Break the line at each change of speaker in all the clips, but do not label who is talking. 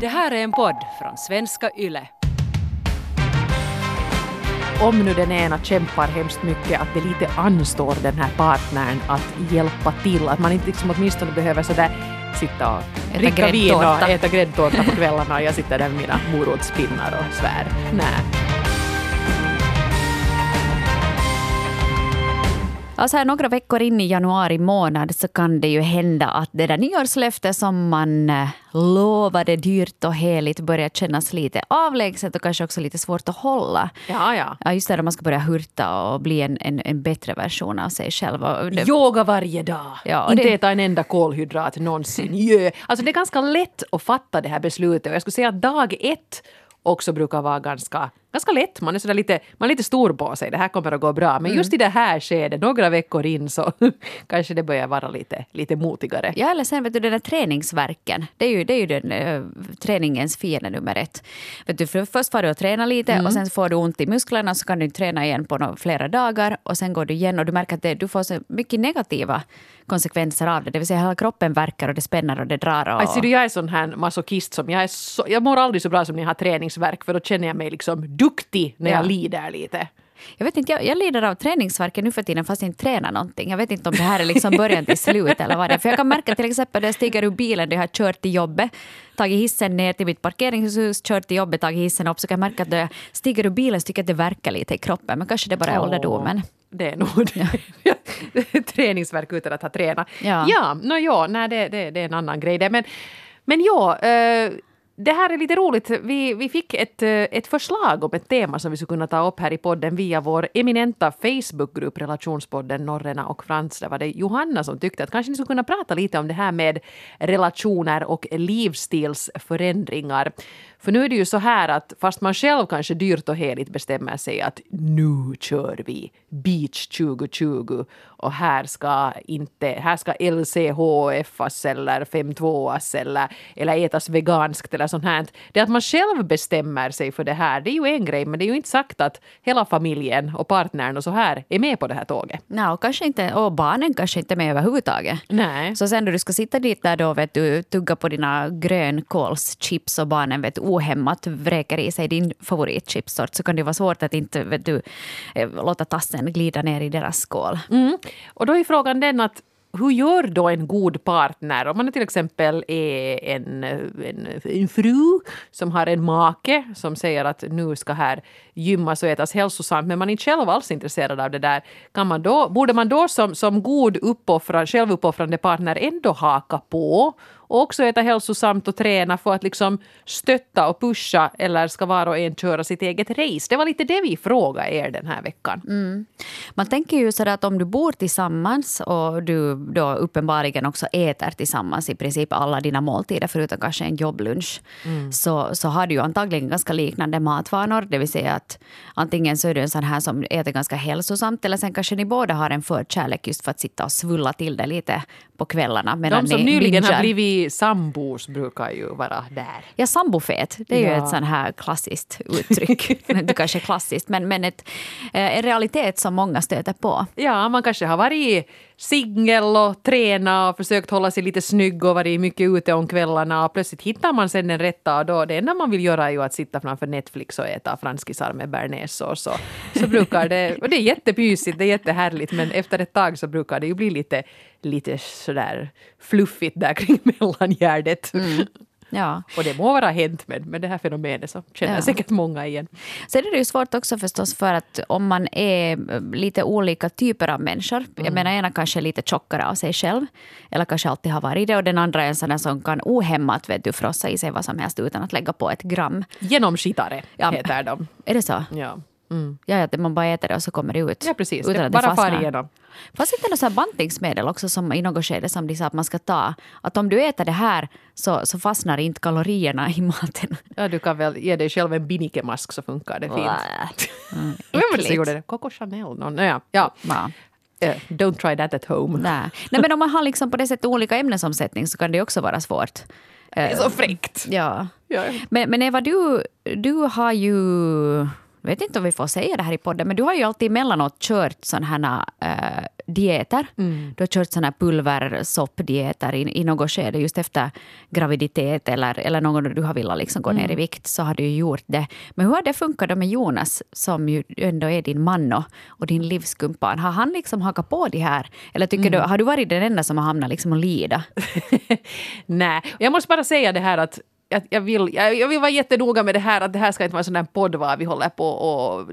Det här är en podd från svenska YLE.
om nu den ena kämpar hemskt mycket, att det lite anstår den här partnern att hjälpa till. Att man inte liksom åtminstone behöver sådär sitta och dricka vin och äta gräddtårta på kvällarna och jag sitter där med mina morotspinnar och svär. Nej.
Alltså här några veckor in i januari månad så kan det ju hända att det där nyårslöftet som man eh, lovade dyrt och heligt börjar kännas lite avlägset och kanske också lite svårt att hålla.
Ja, ja.
Ja, just det, man ska börja hurta och bli en, en, en bättre version av sig själv. Det,
Yoga varje dag.
Ja,
inte
det-
äta en enda kolhydrat någonsin. Jö. Alltså det är ganska lätt att fatta det här beslutet och jag skulle säga att dag ett också brukar vara ganska, ganska lätt. Man är, sådär lite, man är lite stor på sig, det här kommer att gå bra. Men just i det här skedet, några veckor in, så kanske det börjar vara lite, lite motigare.
Ja, eller sen vet du den där träningsverken. Det är ju, det är ju den, eh, träningens fiende nummer ett. Vet du, för först får du att träna lite och sen får du ont i musklerna så kan du träna igen på no, flera dagar och sen går du igen och du märker att det, du får så mycket negativa konsekvenser av det. Det vill säga hela kroppen verkar och det spänner och det drar. Och,
du, jag är sån här masochist som jag är så, jag mår aldrig så bra som när jag har träningsverk för då känner jag mig liksom duktig när
Ja.
jag lider lite.
Jag vet inte, jag, jag lider av träningsvärken nu för tiden fast jag inte tränar någonting. Jag vet inte om det här är liksom början till slut eller vad det är. För jag kan märka till exempel när jag stiger ur bilen när jag har kört till jobbet, tagit hissen ner till mitt parkeringshus, kört till jobbet, tagit hissen upp, så kan jag märka att när jag stiger ur bilen så tycker jag att det verkar lite i kroppen. Men kanske det bara är ålderdomen.
Det är nog det. Träningsverk utan att ha tränat.
Ja.
ja, no, ja nej, det, det, det är en annan grej det. Men, men ja, eh, det här är lite roligt. Vi, vi fick ett, eh, ett förslag om ett tema som vi skulle kunna ta upp här i podden via vår eminenta Facebookgrupp Relationspodden Norrena och Frans. Där var det Johanna som tyckte att kanske ni skulle kunna prata lite om det här med relationer och livsstilsförändringar. För nu är det ju så här att fast man själv kanske dyrt och heligt bestämmer sig att nu kör vi Beach 2020 och här ska inte, här ska LCHFas eller 52as eller, eller ätas veganskt eller sånt här. Det att man själv bestämmer sig för det här, det är ju en grej men det är ju inte sagt att hela familjen och partnern och så här är med på det här tåget.
Ja, och, kanske inte, och barnen kanske inte är med överhuvudtaget.
Nej.
Så sen när du ska sitta dit där då, vet du, tugga på dina grönkålschips och barnen vet, du, ohämmat vräker i sig din favoritchipssort så kan det vara svårt att inte vet du, eh, låta tassen glida ner i deras skål.
Mm. Och då är frågan den att hur gör då en god partner om man till exempel är en, en, en fru som har en make som säger att nu ska här gymmas och ätas hälsosamt men man är inte själv alls intresserad av det där. Kan man då, borde man då som, som god uppoffra, självuppoffrande partner ändå haka på och också äta hälsosamt och träna för att liksom stötta och pusha eller ska var och en köra sitt eget race? Det var lite det vi frågade er den här veckan.
Man tänker ju sådär att om du bor tillsammans och du då uppenbarligen också äter tillsammans i princip alla dina måltider förutom kanske en jobblunch så, så har du ju antagligen ganska liknande matvanor. Det vill säga att antingen så är du en sån här som äter ganska hälsosamt eller sen kanske ni båda har en förkärlek just för att sitta och svulla till det lite på kvällarna medan
De som
ni
nyligen har
bingar.
Sambos brukar ju vara där.
Ja, sambofet, det är ju
Ja.
ett sånt här klassiskt uttryck. Inte kanske klassiskt, men, men ett, eh, en realitet som många stöter på.
Ja, man kanske har varit singel och tränat och försökt hålla sig lite snygg och varit mycket ute om kvällarna och plötsligt hittar man sen den rätta och då det enda man vill göra är ju att sitta framför Netflix och äta franskisar med bearnaisesås och så brukar det, och det är jättemysigt, det är jättehärligt men efter ett tag så brukar det ju bli lite, lite sådär fluffigt där kring mellangärdet.
Ja.
Och det må vara hänt med, med det här fenomenet så känner
Ja.
säkert många igen.
Sen är det ju svårt också förstås för att om man är eh, lite olika typer av människor. Jag menar ena kanske är lite tjockare av sig själv. Eller kanske alltid har varit det. Och den andra är en sån där som kan ohämmat vet du, frossa i sig vad som helst utan att lägga på ett gram.
Genomskittare
Ja.
heter de.
Är det så?
Ja. Mm.
Ja, att man bara äter det och så kommer det ut.
Ja, precis.
Utan
Det
att
bara
fastnar.
far igenom.
Fanns inte något så bantningsmedel också som i något skede som de sa att man ska ta? Att om du äter det här så, så fastnar inte kalorierna i maten.
Ja, du kan väl ge dig själv en binikemask så funkar det fint.
Mm,
Vem var det som gjorde det? Coco Chanel? Någon? Ja. ja.
Ja.
Eh, don't try that at home.
Nej. Nej, men om man har liksom på det sättet olika ämnesomsättning så kan det också vara svårt.
Det är så fräckt.
Ja.
Ja.
Men, men Eva, du, du har ju... Jag vet inte om vi får säga det här i podden, men du har ju alltid emellanåt kört sådana här uh, dieter. Du har kört såna här pulversoppdieter i, i något skede just efter graviditet eller, eller någon gång du har velat liksom gå ner i vikt så har du ju gjort det. Men hur har det funkat då med Jonas som ju ändå är din man och, och din livskumpan? Har han liksom hakat på det här? Eller tycker du, har du varit den enda som har hamnat liksom och lida?
Nej, jag måste bara säga det här att jag, jag, vill, jag, jag vill vara jättenoga med det här att det här ska inte vara en sån där podd var vi håller på och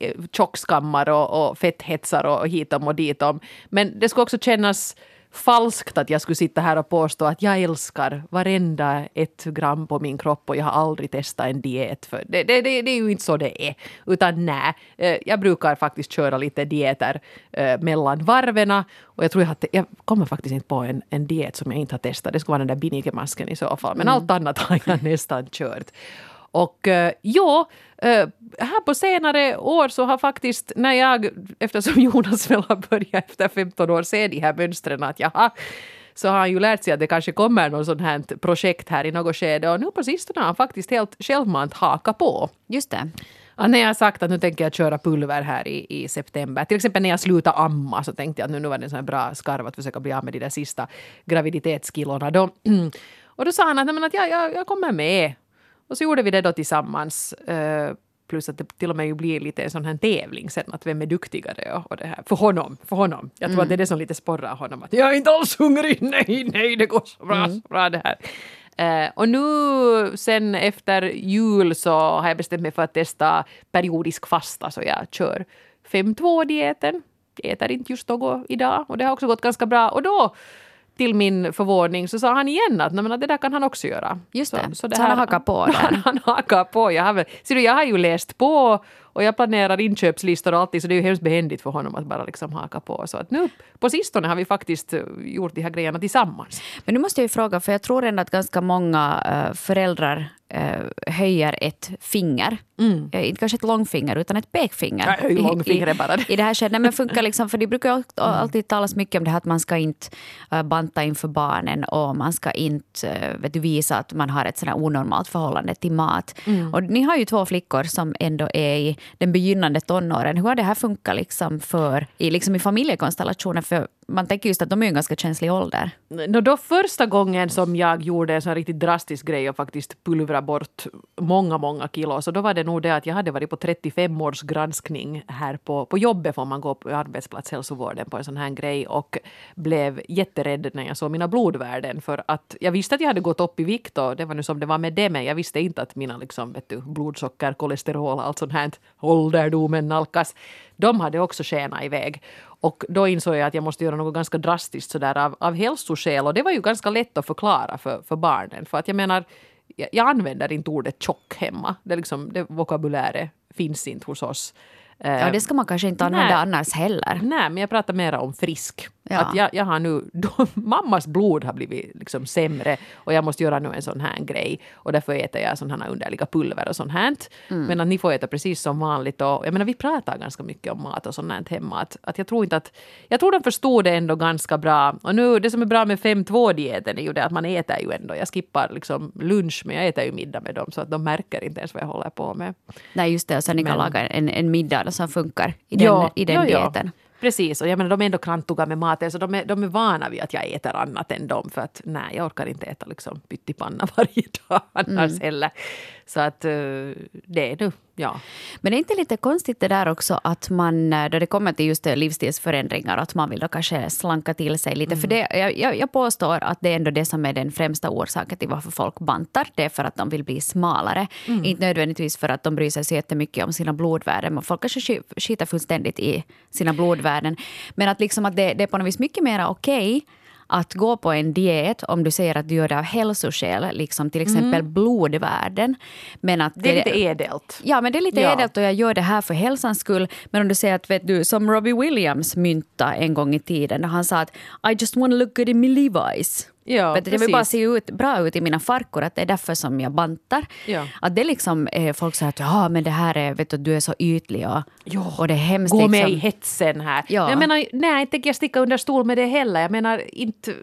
eh, tjockskammar och, och fetthetsar och hitom och ditom. Men det ska också kännas falskt att jag skulle sitta här och påstå att jag älskar varenda ett gram på min kropp och jag har aldrig testat en diet. För det, det, det, det är ju inte så det är. Utan nej, eh, jag brukar faktiskt köra lite dieter eh, mellan varven. Och jag tror jag, har, jag kommer faktiskt inte på en, en diet som jag inte har testat. Det skulle vara den där Binnikemasken i så fall. Men allt annat har jag nästan kört. Och uh, ja, uh, här på senare år så har faktiskt när jag, eftersom Jonas väl har börjat efter 15 år se de här mönstren att jaha, så har han ju lärt sig att det kanske kommer något sånt här projekt här i något skede och nu på sistone har han faktiskt helt självmant haka på.
Just det.
Ja, när jag har sagt att nu tänker jag köra pulver här i, i september. Till exempel när jag slutade amma så tänkte jag att nu, nu var det en sån här bra skarv att försöka bli av med de där sista graviditetskilorna. Då, och då sa han att, men att ja, jag, jag kommer med. Och så gjorde vi det då tillsammans. Uh, plus att det till och med blir lite en sån här tävling sen att vem är duktigare och, och det här. För honom, för honom. Jag tror
Mm.
att det är det som lite sporrar honom. Att jag är inte alls hungrig, nej, nej, det går så bra,
Mm.
så bra det här. Eh, och nu sen efter jul så har jag bestämt mig för att testa periodisk fasta så jag kör 5-2-dieten. Jag äter inte just något idag och det har också gått ganska bra. Och då till min förvåning så sa han igen att, "Nej, men att det där kan han också göra.
Just det. Så
det
han har hakat på där.
Han, han hakar på. Jag har, väl, ser du, jag har ju läst på och jag planerar inköpslistor och allting så det är ju hemskt behändigt för honom att bara liksom haka på. Så att nu på sistone har vi faktiskt eh, gjort de här grejerna tillsammans.
Men nu måste jag ju fråga, för jag tror ändå att ganska många eh, föräldrar eh, höjer ett finger. Eh, inte kanske ett långfinger, utan ett pekfinger.
Jag höjer
I-
långfingret bara.
I, I det här skedet. Men funkar liksom, för det brukar ju alltid talas mycket om det här att man ska inte banta inför barnen och man ska inte vet du, visa att man har ett sådär onormalt förhållande till mat. Och ni har ju två flickor som ändå är i den begynnande tonåren. Hur har det här funkat liksom för, i, liksom i familjekonstellationen? För man tänker just att de är i en ganska känslig ålder.
No, då första gången som jag gjorde en sån riktigt drastisk grej och faktiskt pulvra bort många, många kilo, så då var det nog det att jag hade varit på 35 års granskning här på, på jobbet, får man gå på arbetsplatshälsovården på en sån här grej och blev jätterädd när jag såg mina blodvärden för att jag visste att jag hade gått upp i vikt och det var nu som det var med det, men jag visste inte att mina liksom, vet du, blodsocker, kolesterol, allt sånt här ålderdomen nalkas, de hade också skenat iväg. Och då insåg jag att jag måste göra något ganska drastiskt sådär av, av hälsoskäl. Och det var ju ganska lätt att förklara för, för barnen. För att jag menar, jag, jag använder inte ordet tjock hemma. Det, liksom, det vokabuläret finns inte hos oss. Eh,
Ja, det ska man kanske inte använda
Nej.
annars heller.
Nej, men jag pratar mera om frisk.
Ja.
Att jag, jag har nu, då, mammas blod har blivit liksom sämre och jag måste göra nu en sån här grej. Och därför äter jag sådana här underliga pulver och sånt här.
Mm.
Men att ni får äta precis som vanligt. Och, jag menar, vi pratar ganska mycket om mat och sånt här hemma. Att, att jag tror inte att... Jag tror de förstod det ändå ganska bra. Och nu, det som är bra med 5-2-dieten är ju det att man äter ju ändå. Jag skippar liksom lunch, men jag äter ju middag med dem. Så att de märker inte ens vad jag håller på med.
Nej, just det. Och sen ni kan
Men-
laga en, en middag som funkar i den, i den dieten.
Precis, och jag menar de är ändå krantuga med maten så de är, de är vana vid att jag äter annat än dem för att nej, jag orkar inte äta liksom pyttipanna varje dag annars
Mm.
heller. Så att eh, det är nu, ja.
Men är det inte lite konstigt det där också att man, eh, då det kommer till just livsstilsförändringar, att man vill då kanske slanka till sig lite. För det, jag, jag, påstår att det är ändå det som är den främsta orsaken till varför folk bantar. Det är för att de vill bli smalare. Inte nödvändigtvis för att de bryr sig så jättemycket om sina blodvärden. Men folk kanske sk- skiter fullständigt i sina blodvärden. Men att, liksom att det, det är på något vis mycket mer okej att gå på en diet om du säger att du gör det av hälsoskäl, liksom till exempel blodvärden. Men att
Det är lite edelt.
Ja, men det är lite
Ja.
edelt och jag gör det här för hälsans skull. Men om du säger att, vet du, som Robbie Williams mynta en gång i tiden, när han sa att I just wanna look good in my Levi's.
Ja,
jag vill bara se ut, bra ut i mina farkor, att det är därför som jag bantar.
Ja.
Att det liksom, eh, folk säger att ja, men det här är, vet du, du är så ytlig och,
Ja,
och det är hemskt.
Gå med
liksom.
i hetsen här.
Ja.
Men jag menar, nej, inte tänker jag sticka under stol med det heller. Jag menar inte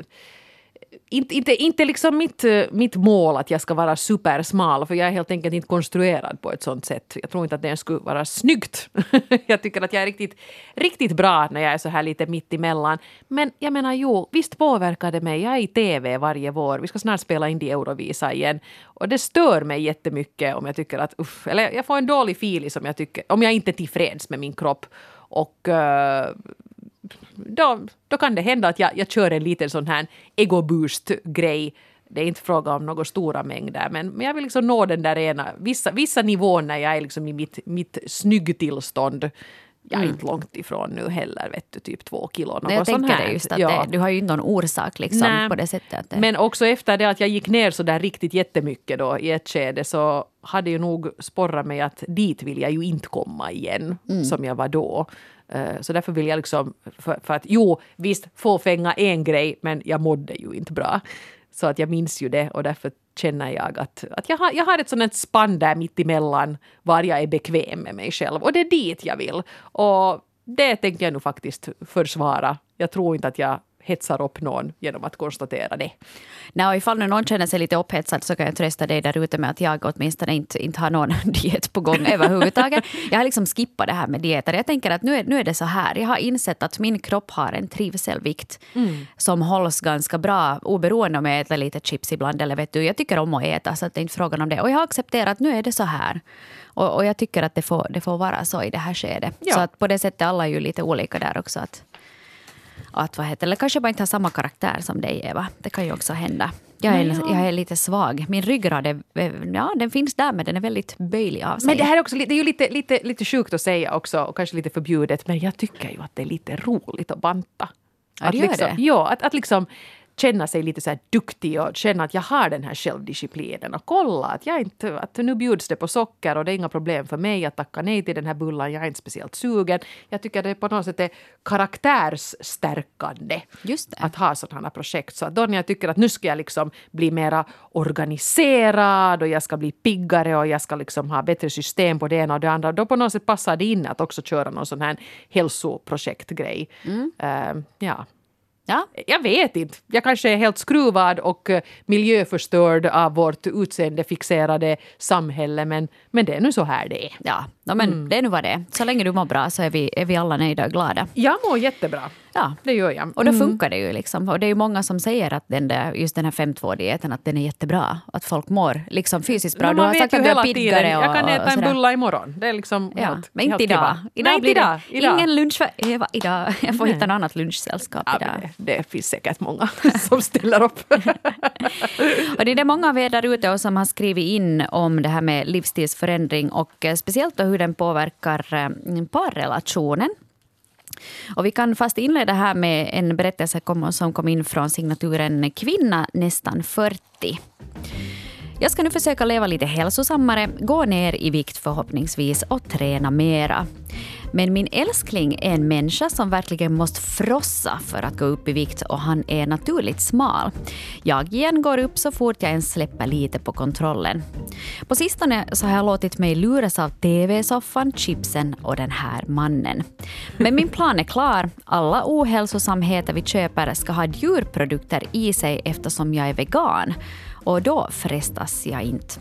inte, inte, inte liksom mitt, eh, mitt mål att jag ska vara supersmal, för jag är helt enkelt inte konstruerad på ett sånt sätt. Jag tror inte att det skulle vara snyggt. jag tycker att jag är riktigt, riktigt bra när jag är så här lite mitt emellan. Men jag menar jo, visst påverkar det mig. Jag är i TV varje vår. Vi ska snart spela in i Eurovisa igen. Och det stör mig jättemycket om jag tycker att uff, eller jag får en dålig feeling som jag tycker, om jag inte är tillfreds med min kropp. Och uh, då, då kan det hända att jag, jag kör en liten sån här ego-boost-grej. Det är inte fråga om några stora mängder, men, men jag vill liksom nå den där ena, vissa, vissa nivåer när jag är liksom i mitt, mitt snyggtillstånd. Jag är mm. inte långt ifrån nu heller, vet du, typ två kilo. Något
jag
tänker
det just att ja. det, du har ju inte någon orsak liksom på det sättet.
Men också efter det att jag gick ner så där riktigt jättemycket då i ett skede så hade ju nog sporrat mig att dit vill jag ju inte komma igen mm. som jag var då. Eh, så därför vill jag liksom, för, för, att jo, visst, fåfänga är en grej, men jag mådde ju inte bra. Så att jag minns ju det och därför känner jag att, att jag, har, jag har ett sånt spann där mittemellan var jag är bekväm med mig själv. Och det är dit jag vill. Och det tänker jag nu faktiskt försvara. Jag tror inte att jag hetsar upp någon genom att konstatera det.
Nej, och ifall nu någon känner sig lite upphetsad så kan jag trösta dig där ute med att jag åtminstone inte, inte har någon diet på gång överhuvudtaget. Jag har liksom skippat det här med dieter. Jag tänker att nu är, nu är det så här. Jag har insett att min kropp har en trivselvikt mm. som hålls ganska bra oberoende om jag äter lite chips ibland. Eller vet du, jag tycker om att äta så att det är inte frågan om det. Och jag har accepterat att nu är det så här. Och, och jag tycker att det får, det får vara så i det här skedet. Ja. Så att på det sättet alla är ju lite olika där också. Att, att vad heter, eller kanske bara inte har samma karaktär som dig Eva. Det kan ju också hända. Jag är, ja. jag är lite svag. Min ryggrad är, ja, den finns där men den är väldigt böjlig av sig.
Men det här är, också, det är ju lite, lite, lite sjukt att säga också och kanske lite förbjudet men jag tycker ju att det är lite roligt att banta.
Att ja,
liksom,
det?
Ja, att, att liksom känna sig lite så här duktig och känna att jag har den här självdisciplinen och kolla att jag inte, att nu bjuds det på socker och det är inga problem för mig att tacka nej till den här bullen, jag är inte speciellt sugen. Jag tycker det på något sätt är karaktärsstärkande att ha sådana projekt. Så att då när jag tycker att nu ska jag liksom bli mera organiserad och jag ska bli piggare och jag ska liksom ha bättre system på det ena och det andra, då på något sätt passar det in att också köra någon sån här hälsoprojektgrej. Mm. Uh, ja. Ja, jag vet inte. Jag kanske är helt skruvad och eh, miljöförstörd av vårt utseendefixerade samhälle men, men det är nu så här det är.
Ja, no, men mm. det är nu vad det är. Så länge du mår bra så är vi, är vi alla nöjda och glada.
Jag mår jättebra. Ja. Det gör jag.
Och då mm. funkar det ju. Liksom. Och det är många som säger att den där, just den här 5.2-dieten att den är jättebra. Att folk mår liksom fysiskt bra.
Men
du
har sagt att du är piggare. Jag kan äta en bulla imorgon. Det är liksom
ja.
helt,
Men inte idag. Idag Nej, blir det idag. ingen lunch för Eva idag. Jag får Nej. hitta något annat lunchsällskap ja,
idag. Det, det, finns säkert många som ställer upp.
och det är det många av er där ute som har skrivit in om det här med livsstilsförändring och eh, speciellt då hur den påverkar eh, parrelationen. Och vi kan fast inleda här med en berättelse som kom in från signaturen Kvinna nästan 40. Jag ska nu försöka leva lite hälsosammare, gå ner i vikt förhoppningsvis och träna mera. Men min älskling är en människa som verkligen måste frossa för att gå upp i vikt och han är naturligt smal. Jag igen går upp så fort jag ens släpper lite på kontrollen. På sistone så har jag låtit mig luras av TV-soffan, chipsen och den här mannen. Men min plan är klar. Alla ohälsosamheter vi köper ska ha djurprodukter i sig eftersom jag är vegan och då frestas jag inte.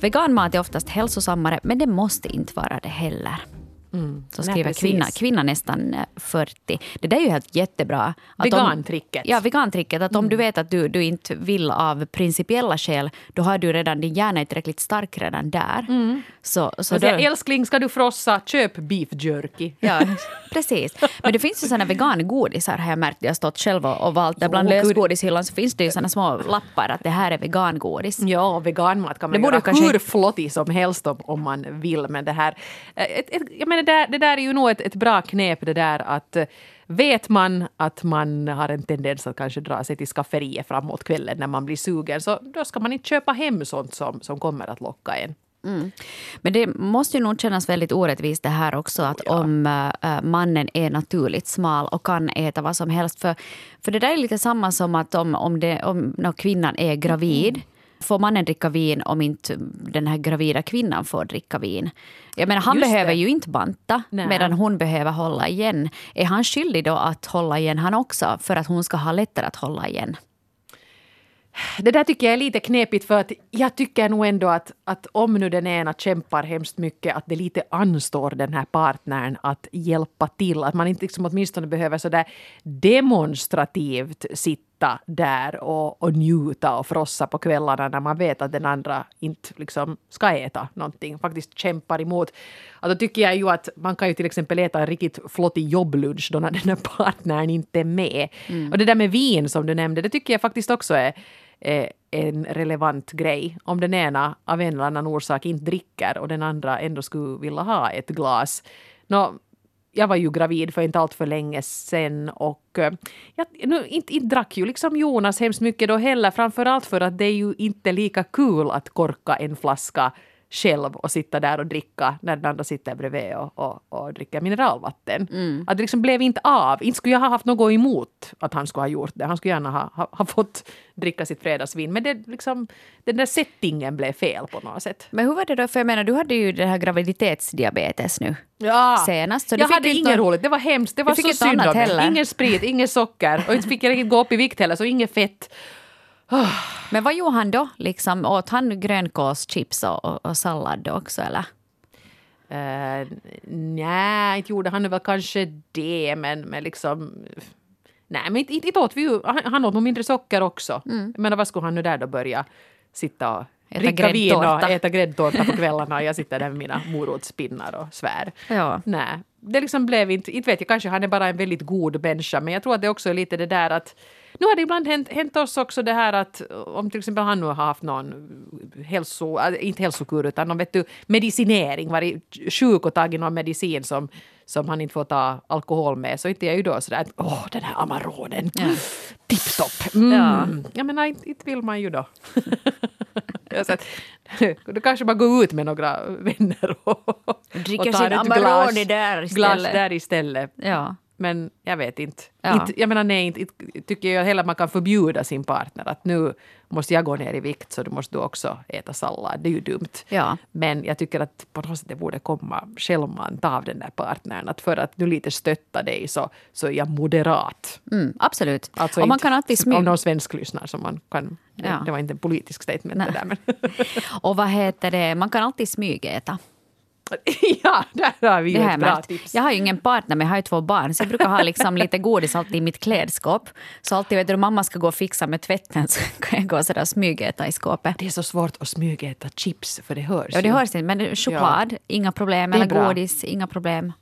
Veganmat är oftast hälsosammare men det måste inte vara det heller. Mm. Så skriver Nej, kvinna, kvinna nästan 40. Eh, det där är ju helt jättebra.
Vegantricket.
Ja, vegantricket. Att om du mm. vet att du, du inte vill av principiella skäl, då har du redan, din hjärna är tillräckligt stark redan där. Mm.
Så, så då, älskling, ska du frossa, köp beef jerky.
Ja, precis. Men det finns ju såna vegangodisar har jag märkt. Jag har stått själv och, och valt. Där bland lösgodishyllan så finns det ju såna små lappar att det här är vegangodis.
Ja, veganmat kan man det göra kanske... hur flottig som helst om, om man vill. Men det här... Eh, ett, ett, jag menar, där, det där är ju nog ett, ett bra knep det där att eh, Vet man att man har en tendens att kanske dra sig till skafferiet framåt kvällen när man blir sugen så då ska man inte köpa hem sånt som, som kommer att locka en.
Mm. Men det måste ju nog kännas väldigt orättvist det här också att oh, ja. om äh, mannen är naturligt smal och kan äta vad som helst. För, för det där är lite samma som att om, om, det, om när kvinnan är gravid mm får mannen dricka vin om inte den här gravida kvinnan får dricka vin? Jag menar, han Just behöver det. ju inte banta Nej. medan hon behöver hålla igen. Är han skyldig då att hålla igen han också för att hon ska ha lättare att hålla igen?
Det där tycker jag är lite knepigt för att jag tycker nog ändå att, att om nu den ena kämpar hemskt mycket att det lite anstår den här partnern att hjälpa till. Att man inte liksom åtminstone behöver sådär demonstrativt sitta där och, och njuta och frossa på kvällarna när man vet att den andra inte liksom ska äta någonting. Faktiskt kämpar emot. Då tycker jag ju att man kan ju till exempel äta en riktigt flottig jobblunch då när den här partnern inte är med. Och det där med vin som du nämnde, det tycker jag faktiskt också är en relevant grej. Om den ena av en eller annan orsak inte dricker och den andra ändå skulle vilja ha ett glas. Nå, jag var ju gravid för inte allt för länge sen och eh, jag, nu, inte, inte drack ju liksom Jonas hemskt mycket då heller. Framförallt för att det är ju inte lika kul att korka en flaska själv och sitta där och dricka när den andra sitter bredvid och, och, och dricker mineralvatten. Att det liksom blev inte av. Inte skulle jag ha haft något emot att han skulle ha gjort det. Han skulle gärna ha, ha, ha fått dricka sitt fredagsvin. Men det liksom, den där settingen blev fel på något sätt.
Men hur var det då? För jag menar, du hade ju den här graviditetsdiabetes nu
Ja.
senast. så
jag hade inget
någon-
roligt. Det var hemskt. Det var så synd om mig. Ingen sprit, ingen socker och inte fick jag riktigt gå upp i vikt heller, så inget fett.
Men vad gjorde han då? Liksom, åt han grönkålschips och, och, och sallad också eller?
Uh, nej, inte gjorde han väl kanske det, men, men liksom... Nej, men inte, inte, åt vi ju... Han, han åt nog mindre socker också. Mm. Men vad skulle han nu där då börja sitta och
Äta
dricka vin och äta gräddtårta på kvällarna och jag sitter där med mina morotspinnar och svär.
Ja.
Nej, det liksom blev inte... Inte vet jag, kanske han är bara en väldigt god människa, men jag tror att det också är lite det där att... Nu har det ibland hänt, hänt oss också det här att om till exempel han nu har haft någon hälso... äh, Inte hälsokur utan någon vet du, medicinering, varit sjuk och tagit någon medicin som, som han inte får ta alkohol med, så inte är jag ju då sådär att åh, den här Amaronen,
Ja.
tipptopp. Mm.
Ja.
Jag menar, inte, inte vill man ju då. Sa att, då kanske man går ut med några vänner och,
Dricker
och tar
sin
ett
Amarone där istället.
glas där istället.
Ja.
Men jag vet inte.
Ja.
inte jag menar nej, inte, inte tycker jag heller man kan förbjuda sin partner att nu måste jag gå ner i vikt så du måste du också äta sallad. Det är ju dumt.
Ja.
Men jag tycker att på något sätt det borde komma självmant av den där partnern. Att för att nu lite stötta dig så, så är jag moderat.
Mm, absolut.
Alltså
och man
inte
kan alltid
Om
smyga.
någon svensk lyssnar som man kan... Det,
Ja.
det var inte en politisk statement det där men...
Och vad heter det, man kan alltid smygäta.
ja, där har vi ju ett bra tips.
Jag har ju ingen partner men jag har ju två barn så jag brukar ha liksom lite godis alltid i mitt klädskåp. Så alltid vet du, mamma ska gå och fixa med tvätten så kan jag gå sådär och smygäta i skåpet.
Det är så svårt att smygäta chips för det hörs
Ja, det
ju.
hörs inte, men choklad, inga problem. Eller
bra.
godis, inga problem.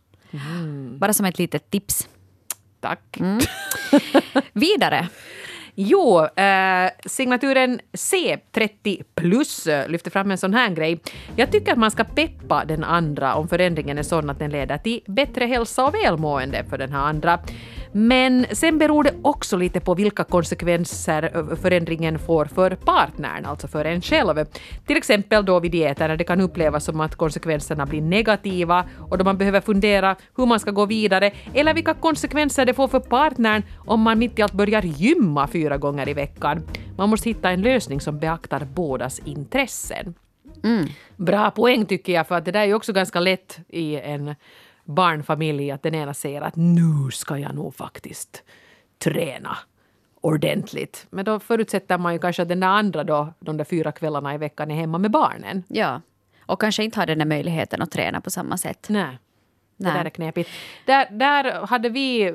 Bara som ett litet tips.
Tack.
Mm. Vidare.
Jo, eh, signaturen C30 plus eh, lyfter fram en sån här grej. Jag tycker att man ska peppa den andra om förändringen är sån att den leder till bättre hälsa och välmående för den här andra. Men sen beror det också lite på vilka konsekvenser eh, förändringen får för partnern, alltså för en själv. Till exempel då vid dieten när det kan upplevas som att konsekvenserna blir negativa och då man behöver fundera hur man ska gå vidare eller vilka konsekvenser det får för partnern om man mitt i allt börjar gymma fyra gånger i veckan. Man måste hitta en lösning som beaktar bådas intressen. Bra poäng tycker jag, för att det där är ju också ganska lätt i en barnfamilj att den ena säger att nu ska jag nog faktiskt träna ordentligt. Men då förutsätter man ju kanske att den där andra då, de där fyra kvällarna i veckan är hemma med barnen.
Ja. Och kanske inte har den där möjligheten att träna på samma sätt.
Nej. Det
Nej.
där är knepigt. Där, där hade vi,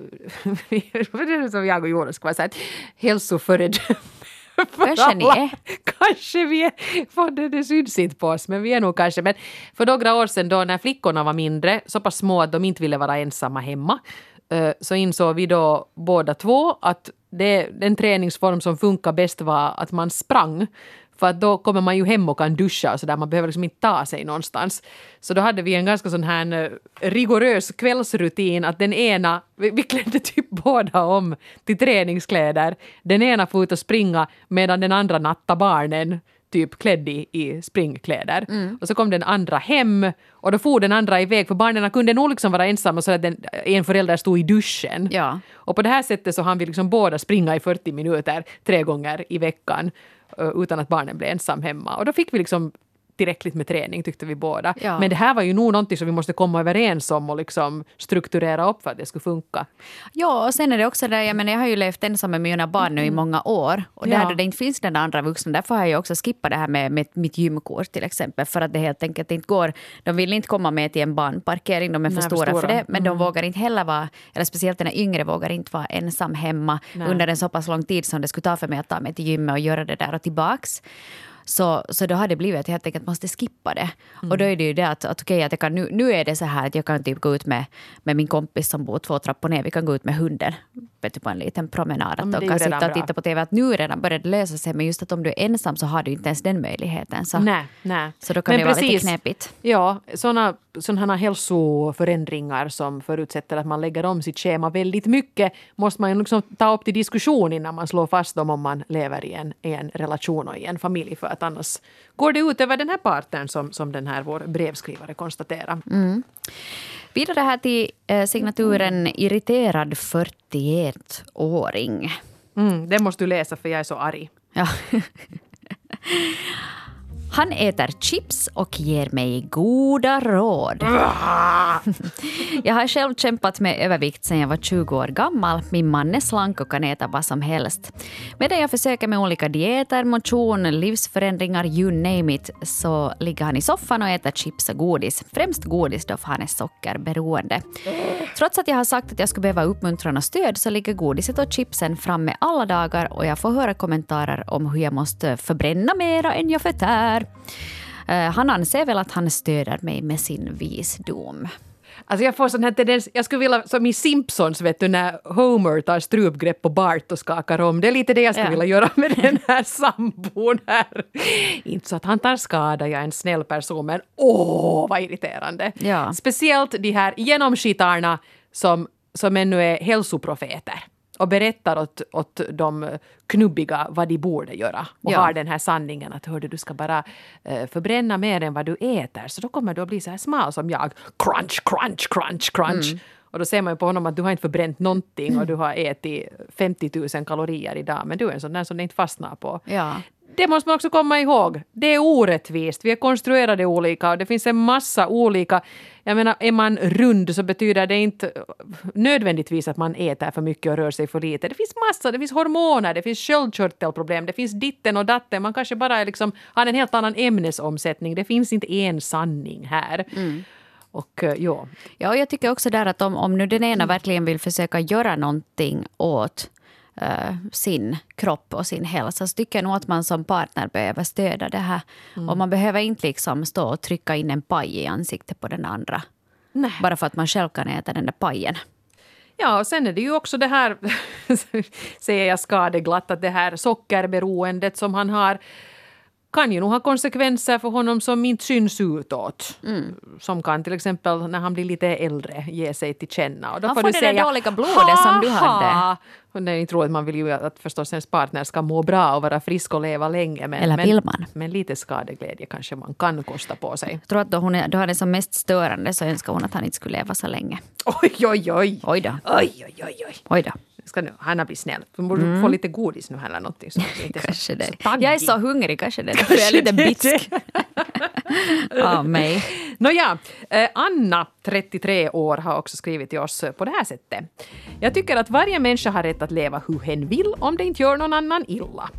som jag och Jonas ska säga, ett hälsoföredöme.
Kanske ni är.
Kanske vi är. För det, det syns inte på oss, men vi är nog kanske. Men för några år sedan då när flickorna var mindre, så pass små att de inte ville vara ensamma hemma, eh, så insåg vi då båda två att det, den träningsform som funkar bäst var att man sprang. För att då kommer man ju hem och kan duscha och sådär, man behöver liksom inte ta sig någonstans. Så då hade vi en ganska sån här eh, rigorös kvällsrutin att den ena, vi, vi klädde typ båda om till träningskläder. Den ena får ut och springa medan den andra natta barnen typ klädd i, i springkläder. Och så kom den andra hem och då for den andra iväg för barnen kunde nog liksom vara ensamma så att den, en förälder stod i duschen.
Ja.
Och på det här sättet så hann vi liksom båda springa i 40 minuter tre gånger i veckan utan att barnen blev ensam hemma. Och då fick vi liksom tillräckligt med träning tyckte vi båda.
Ja.
Men det här var ju nog någonting som vi måste komma överens om och liksom strukturera upp för att det skulle funka.
Ja, och sen är det också där, jag menar jag har ju levt ensam med mina barn nu i många år. Och där
Ja.
det inte finns den andra vuxna, därför har jag också skippat det här med, med mitt gymkort till exempel. För att det helt enkelt inte går. De vill inte komma med till en barnparkering, de är för
Nej, för
stora för
stora.
det. Men de vågar inte heller vara, eller speciellt den yngre vågar inte vara ensam hemma
Nej.
under en så pass lång tid som det skulle ta för mig att ta mig till gymmet och göra det där och tillbaks. Så, så då har det blivit att jag helt enkelt måste skippa det. Och då är det ju det att, att okej, att jag kan, nu, nu är det så här att jag kan typ gå ut med, med min kompis som bor två trappor ner. Vi kan gå ut med hunden vet på en liten promenad.
men
Att de kan sitta och
bra.
titta på TV. Att nu redan börjar det lösa sig. Men just att om du är ensam så har du inte ens den möjligheten. Så,
Nej, nej.
så då kan det vara lite knepigt.
Ja, sådana sådana hälsoförändringar som förutsätter att man lägger om sitt schema väldigt mycket måste man ju liksom ta upp till diskussion innan man slår fast dem om man lever i en, i en relation och i en familj. För att annars går det ut över den här partnern som, som den här vår brevskrivare konstaterar.
Vidare här till eh, signaturen irriterad 41-åring.
Mm, det måste du läsa för jag är så arg.
Ja. Han äter chips och ger mig goda råd. Jag har själv kämpat med övervikt sedan jag var 20 år gammal. Min man är slank och kan äta vad som helst. Medan jag försöker med olika dieter, motion, livsförändringar, you name it, så ligger han i soffan och äter chips och godis. Främst godis då, för han är sockerberoende. Trots att jag har sagt att jag skulle behöva uppmuntran och stöd så ligger godiset och chipsen framme alla dagar och jag får höra kommentarer om hur jag måste förbränna mera än jag förtär. Eh, Han anser väl att han stöder mig med sin visdom.
Alltså jag får sån här tendens, jag skulle vilja, som i Simpsons vet du, när Homer tar strupgrepp på Bart och skakar om. Det är lite det jag skulle
Ja.
vilja göra med den här sambon här. Inte så att han tar skada, jag är en snäll person, men åh vad irriterande.
Ja.
Speciellt de här genomskitarna som, som ännu är hälsoprofeter och berättar åt, åt de knubbiga vad de borde göra. Och
Ja.
har den här sanningen att hörde, du ska bara eh, förbränna mer än vad du äter så då kommer du att bli så här smal som jag. Crunch, crunch, crunch, crunch.
Mm.
Och då ser man ju på honom att du har inte förbränt någonting och du har ätit 50 000 kalorier idag men du är en sån där som det inte fastnar på.
Ja.
Det måste man också komma ihåg. Det är orättvist. Vi är konstruerade olika och det finns en massa olika... Jag menar, är man rund så betyder det inte nödvändigtvis att man äter för mycket och rör sig för lite. Det finns massa, det finns hormoner, det finns sköldkörtelproblem, det finns ditten och datten. Man kanske bara liksom, har en helt annan ämnesomsättning. Det finns inte en sanning här. Och eh, ja,
Ja, jag tycker också där att om, om nu den ena verkligen vill försöka göra någonting åt eh, sin kropp och sin hälsa så tycker jag nog att man som partner behöver stödja det här. Och man behöver inte liksom stå och trycka in en paj i ansiktet på den andra.
Nej.
Bara för att man själv kan äta den där pajen.
Ja, och sen är det ju också det här, säger jag skadeglatt, att det här sockerberoendet som han har kan ju nog ha konsekvenser för honom som inte syns utåt. Som kan till exempel när han blir lite äldre ge sig till känna. Och då
Han
får
får det där
säga
dåliga blodet som du hade.
Och det är inte roligt, man vill ju att förstås ens partner ska må bra och vara frisk och leva länge. Men,
Eller
men,
vill man?
Men lite skadeglädje kanske man kan kosta på sig.
Jag tror att då, hon är, då han är som mest störande så önskar hon att han inte skulle leva så länge.
Oj, oj, oj!
Oj då.
Oj, oj, oj, oj.
Oj då.
Ska nu, Hanna bli snäll. Du borde få lite godis nu eller någonting. Så inte är så-
Mm. Kanske det.
så.
Jag är så hungrig, kanske det. Är jag lite
är
bitsk av mig.
Nåja, eh, Anna, 33 år, har också skrivit till oss på det här sättet. Jag tycker att varje människa har rätt att leva hur hen vill om det inte gör någon annan illa.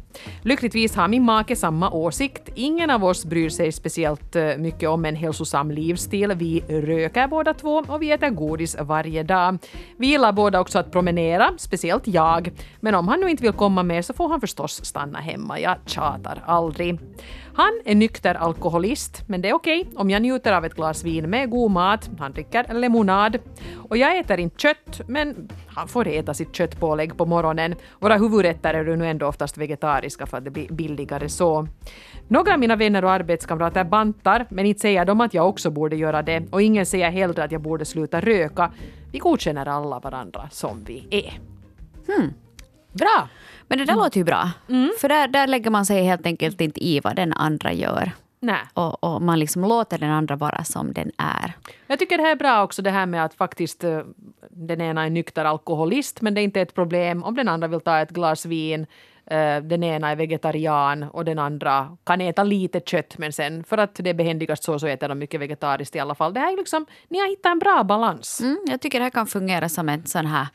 Lyckligtvis har min make samma åsikt. Ingen av oss bryr sig speciellt eh, mycket om en hälsosam livsstil. Vi röker båda två och vi äter godis varje dag. Vi gillar båda också att promenera, speciellt jag. Men om han nu inte vill komma med så får han förstås stanna hemma. Jag tjatar aldrig. Han är nykter alkoholist, men det är okej om jag njuter av ett glas vin med god mat. Han dricker lemonad. Och jag äter inte kött, men han får äta sitt köttpålägg på morgonen. Våra huvudrätter är nu ändå oftast vegetariska för att det blir billigare så. Några av mina vänner och arbetskamrater bantar, men inte säger de att jag också borde göra det. Och ingen säger heller att jag borde sluta röka. Vi godkänner alla varandra som vi är. Bra!
Men det där låter ju bra. För där, där lägger man sig helt enkelt inte i vad den andra gör.
Nej.
Och, och man liksom låter den andra vara som den är.
Jag tycker det här är bra också det här med att faktiskt eh, den ena är nykter alkoholist men det är inte ett problem om den andra vill ta ett glas vin eh, den ena är vegetarian och den andra kan äta lite kött men sen för att det är behändigast så så äter de mycket vegetariskt i alla fall. Det här är liksom, ni har hittat en bra balans.
Mm, jag tycker det här kan fungera som ett sån här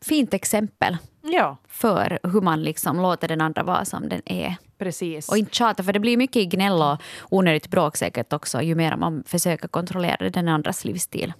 fint exempel
Ja,
för hur man liksom låter den andra vara som den är.
Precis.
Och inte tjata, för det blir mycket gnäll och onödigt bråk säkert också ju mer man försöker kontrollera den andras livsstil.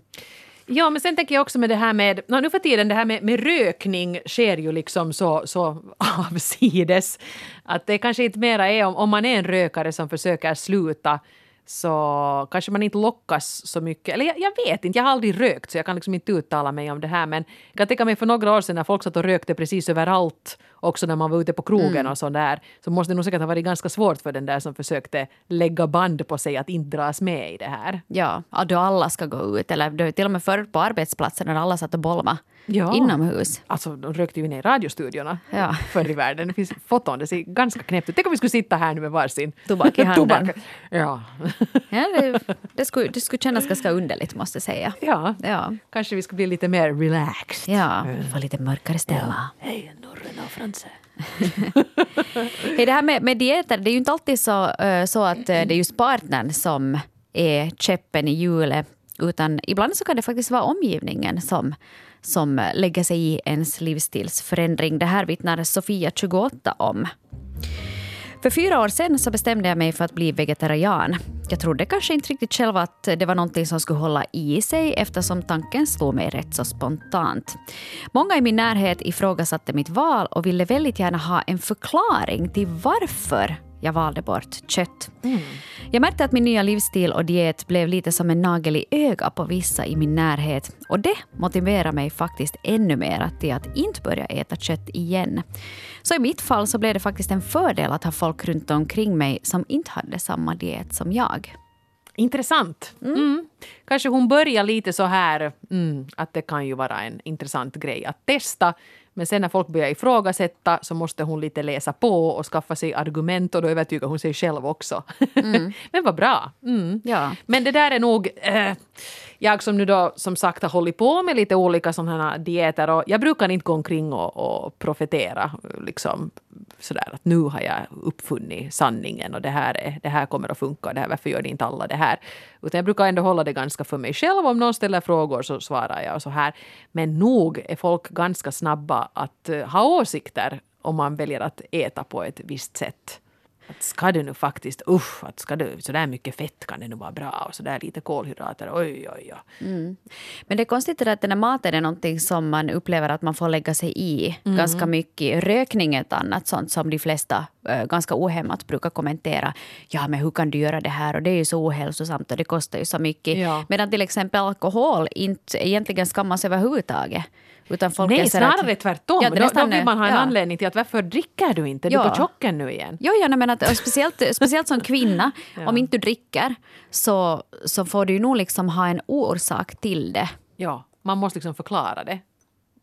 Ja, men sen tänker jag också med det här med, no, nu för tiden det här med, med rökning sker ju liksom så, så avsides. Att det kanske inte mera är om, om man är en rökare som försöker sluta så kanske man inte lockas så mycket. Eller jag, jag, vet inte, jag har aldrig rökt så jag kan liksom inte uttala mig om det här. Men jag kan tänka mig för några år sedan när folk satt och rökte precis överallt, också när man var ute på krogen och sådär, så måste det nog säkert ha varit ganska svårt för den där som försökte lägga band på sig att inte dras med i det här.
Ja, då alla ska gå ut. Eller då, till och med förr på arbetsplatsen när alla satt och bolmade
Ja.
inomhus.
Alltså, de rökte ju inne i radiostudiorna
Ja.
förr i världen. Det finns foton, det ser ganska knäppt ut. Tänk om vi skulle sitta här nu med varsin
Tobak i handen.
Tobak. Ja.
Ja, det, det, skulle, det skulle kännas ganska underligt måste jag säga.
ja,
Ja,
kanske vi ska bli lite mer relaxed.
ja få lite mörkare stämma.
Hej, Norren och Franse.
Hej, det här med, med dieter, det är ju inte alltid så, eh, så att eh, det är just partnern som är käppen i hjulet. Utan ibland så kan det faktiskt vara omgivningen som, som lägger sig i ens livsstilsförändring. Det här vittnar Sofia, 28, om. För fyra år sedan så bestämde jag mig för att bli vegetarian. Jag trodde kanske inte riktigt själv att det var någonting som skulle hålla i sig eftersom tanken slog mig rätt så spontant. Många i min närhet ifrågasatte mitt val och ville väldigt gärna ha en förklaring till varför jag valde bort kött. Jag märkte att min nya livsstil och diet blev lite som en nagel i ögat på vissa i min närhet. Och det motiverar mig faktiskt ännu mer till att inte börja äta kött igen. Så i mitt fall så blev det faktiskt en fördel att ha folk runt omkring mig som inte hade samma diet som jag.
Intressant. Mm. Kanske hon börjar lite så här mm, att det kan ju vara en intressant grej att testa. Men sen när folk börjar ifrågasätta så måste hon lite läsa på och skaffa sig argument och då övertygar hon sig själv också. Men vad bra. Mm.
Ja.
Men det där är nog... Eh, jag som nu då som sagt har hållit på med lite olika sådana dieter och jag brukar inte gå omkring och, och profetera liksom sådär att nu har jag uppfunnit sanningen och det här, är, det här kommer att funka och det här, varför gör det inte alla det här? Utan jag brukar ändå hålla det ganska för mig själv. Om någon ställer frågor så svarar jag och så här. Men nog är folk ganska snabba att eh, ha åsikter om man väljer att äta på ett visst sätt. Att ska du nu faktiskt, usch, att ska du sådär mycket fett kan det nu vara bra och sådär lite kolhydrater, oj, oj, oj.
Men det är konstigt där att den här maten är någonting som man upplever att man får lägga sig i ganska mycket. Rökning är ett annat sånt som de flesta eh, ganska ohämmat brukar kommentera. Ja, men hur kan du göra det här? Och det är ju så ohälsosamt och det kostar ju så mycket.
Ja.
Medan till exempel alkohol inte egentligen skammas överhuvudtaget. Utan folk
Nej, snarare
att-
tvärtom.
Ja,
då, då vill man ha en
ja.
anledning till att varför dricker du inte? Är
Ja.
du på chocken nu igen?
Jo, ja, men att, speciellt, speciellt som kvinna,
Ja.
om inte du dricker så, så får du ju nog liksom ha en orsak till det.
Ja, man måste liksom förklara det.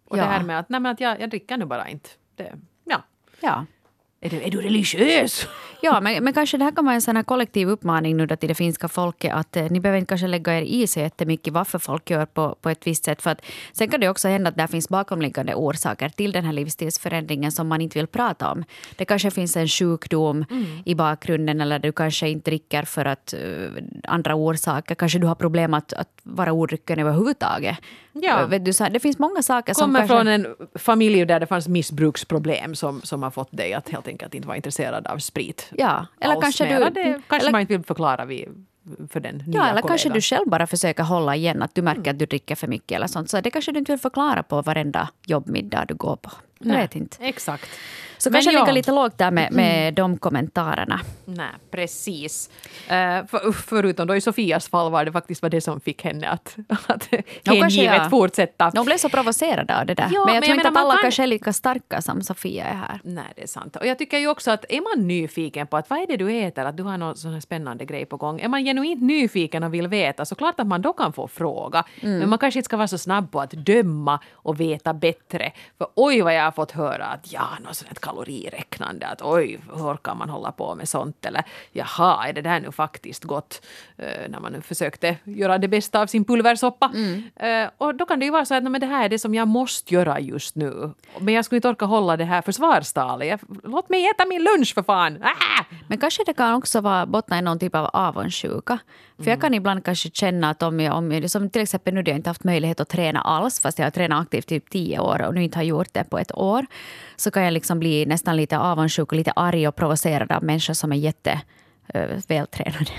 Och det här med att, nej men att jag, jag dricker nu bara inte. Det, ja.
Ja.
Är du, är du religiös?
Ja, men, men kanske det här kan vara en sån kollektiv uppmaning nu då till det finska folket att eh, ni behöver inte kanske lägga er i så jättemycket varför folk gör på, på ett visst sätt. För att sen kan det också hända att det finns bakomliggande orsaker till den här livsstilsförändringen som man inte vill prata om. Det kanske finns en sjukdom i bakgrunden eller du kanske inte dricker för att eh, andra orsaker. Kanske du har problem att, att vara odrycken överhuvudtaget.
Ja.
Vet du, så det finns många saker som
Kommer
kanske...
från en familj där det fanns missbruksproblem som, som har fått dig att helt enkelt inte vara intresserad av sprit.
Ja, eller
alls
kanske
mera.
du...
Det kanske
eller-
man inte vill förklara vid, för den nya
Ja, eller kanske
kollegan.
du själv bara försöker hålla igen att du märker att du dricker för mycket eller sånt. Så det kanske du inte vill förklara på varenda jobbmiddag du går på. Jag
Nej,
vet inte.
Exakt.
Så
Men
kanske
ja. Mm.
ligga lite lågt där med, med de kommentarerna.
Nej, precis. Uh, för, förutom då i Sofias fall var det faktiskt var det som fick henne att, att
kanske
hängivet
jag.
fortsätta.
De blev så provocerade av det där.
Ja,
men jag
men
tror
jag
inte att alla
kan-
kanske är lika starka som Sofia är här.
Nej, det är sant. Och jag tycker ju också att är man nyfiken på att vad är det du äter, att du har någon sån här spännande grej på gång. Är man genuint nyfiken och vill veta så klart att man då kan få fråga.
Mm.
Men man kanske inte ska vara så snabb på att döma och veta bättre. För oj vad jag har fått höra att ja, något sånt kaloriräknande. Att oj, hur orkar man hålla på med sånt? Eller jaha, är det där nu faktiskt gott? Eh, när man nu försökte göra det bästa av sin pulversoppa. Eh, och då kan det ju vara så att men det här är det som jag måste göra just nu. Men jag skulle inte orka hålla det här försvarstalet. Låt mig äta min lunch för fan! Ah!
Men kanske det kan också vara bottna i någon typ av avundsjuka. För jag kan ibland kanske känna att om jag, om jag som till exempel nu har jag inte haft möjlighet att träna alls fast jag har tränat aktivt typ tio år och nu inte har gjort det på ett år. Så kan jag liksom bli nästan lite avundsjuk och lite arg och provocerad av människor som är jätte uh, vältränade.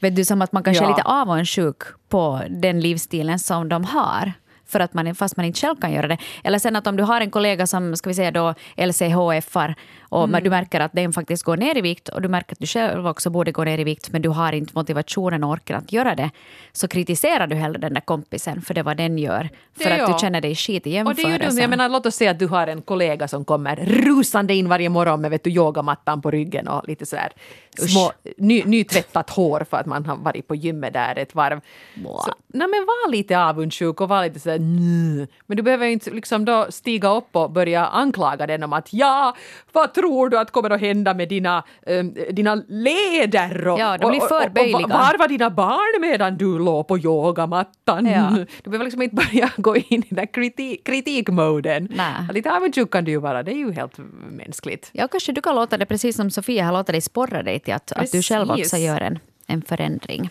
Vet du, som att man kanske
Ja.
är lite avundsjuk på den livsstilen som de har. För att man, fast man inte själv kan göra det. Eller sen att om du har en kollega som ska vi säga då LCHF-ar och
Mm.
du märker att den faktiskt går ner i vikt och du märker att du själv också borde gå ner i vikt men du har inte motivationen och orken att göra det. Så kritiserar du hellre den där kompisen för det vad den gör. För att du känner dig skit i
Och det är ju dumt.
jämförelsen.
Jag menar, låt oss säga att du har en kollega som kommer rusande in varje morgon med vet du, yogamattan på ryggen och lite sådär små, ny, nytvättat hår för att man har varit på gymmet där ett varv. Så, nej men var lite avundsjuk och var lite sådär "Nj." Men du behöver inte liksom då stiga upp och börja anklaga den om att ja, vad tror du att kommer att hända med dina, ehm, dina leder? Och,
Ja, de blir
och-
för
och- och
böjliga.
Var var dina barn medan du låg på yogamattan?
Ja.
Du behöver liksom inte börja gå in i den där kritik, kritikmoden. Lite avundsjuk kan du ju vara, det är ju helt mänskligt.
Ja, kanske du kan låta det precis som Sofia har låtit dig sporra dig till att, att du själv också gör en, en förändring.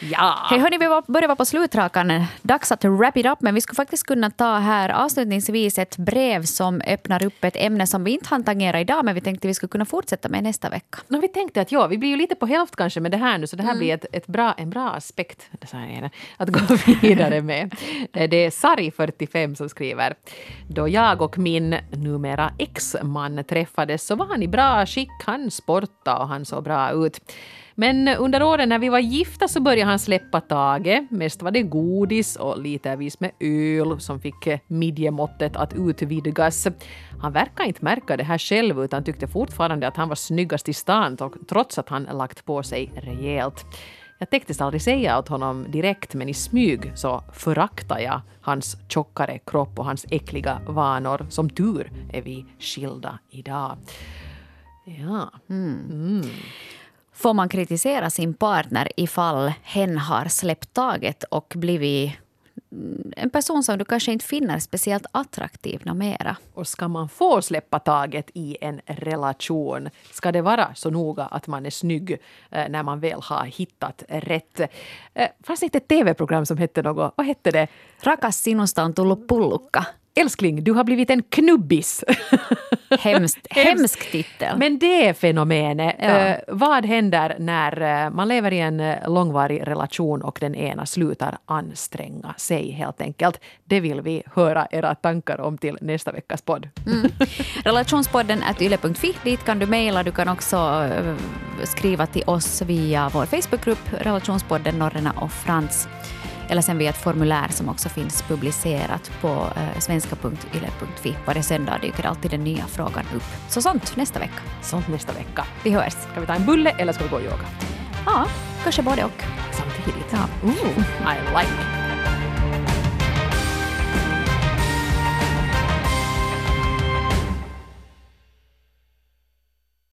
Ja.
Hej hörni, vi var, börjar vara på slutrakan. Dags att wrap it up, men vi skulle faktiskt kunna ta här avslutningsvis ett brev som öppnar upp ett ämne som vi inte hann tangera idag, men vi tänkte vi skulle kunna fortsätta med nästa vecka.
No, vi tänkte att ja, vi blir ju lite på hälft kanske med det här nu, så det
Mm.
här blir ett, ett bra, en bra aspekt att gå vidare med. Det är Sari, 45, som skriver. Då jag och min numera ex-man träffades så var han i bra skick, han sportade och han såg bra ut. Men under åren när vi var gifta så började han släppa taget. Mest var det godis och litervis med öl som fick eh, midjemåttet att utvidgas. Han verkar inte märka det här själv utan tyckte fortfarande att han var snyggast i stan trots att han lagt på sig rejält. Jag tänkte aldrig säga åt honom direkt men i smyg så föraktar jag hans tjockare kropp och hans äckliga vanor. Som tur är vi skilda idag. Ja.
Får man kritisera sin partner ifall hen har släppt taget och blivit mm, en person som du kanske inte finner speciellt attraktiv mera?
Och ska man få släppa taget i en relation, ska det vara så noga att man är snygg eh, när man väl har hittat rätt? Eh, fanns det inte ett tv-program som hette något, vad hette det?
Rakas sinusta on tullut pullukka.
Älskling, du har blivit en knubbis.
Hemskt, hemsk titel.
Men det fenomenet,
Ja.
eh, vad händer när eh, man lever i en eh, långvarig relation och den ena slutar anstränga sig helt enkelt? Det vill vi höra era tankar om till nästa veckas podd.
Relationspodden är yle.fi. Dit kan du mejla. Du kan också skriva till oss via vår Facebookgrupp Relationspodden Norrena och Frans. Eller sen via ett formulär som också finns publicerat på eh, svenska.yle.fi. Varje söndag dyker alltid den nya frågan upp. Så sånt nästa vecka.
Sånt nästa vecka.
Vi hörs.
Ska vi ta en bulle eller ska vi gå och yoga?
Ja, kanske både och.
Samtidigt.
Ja.
Ooh, I like it.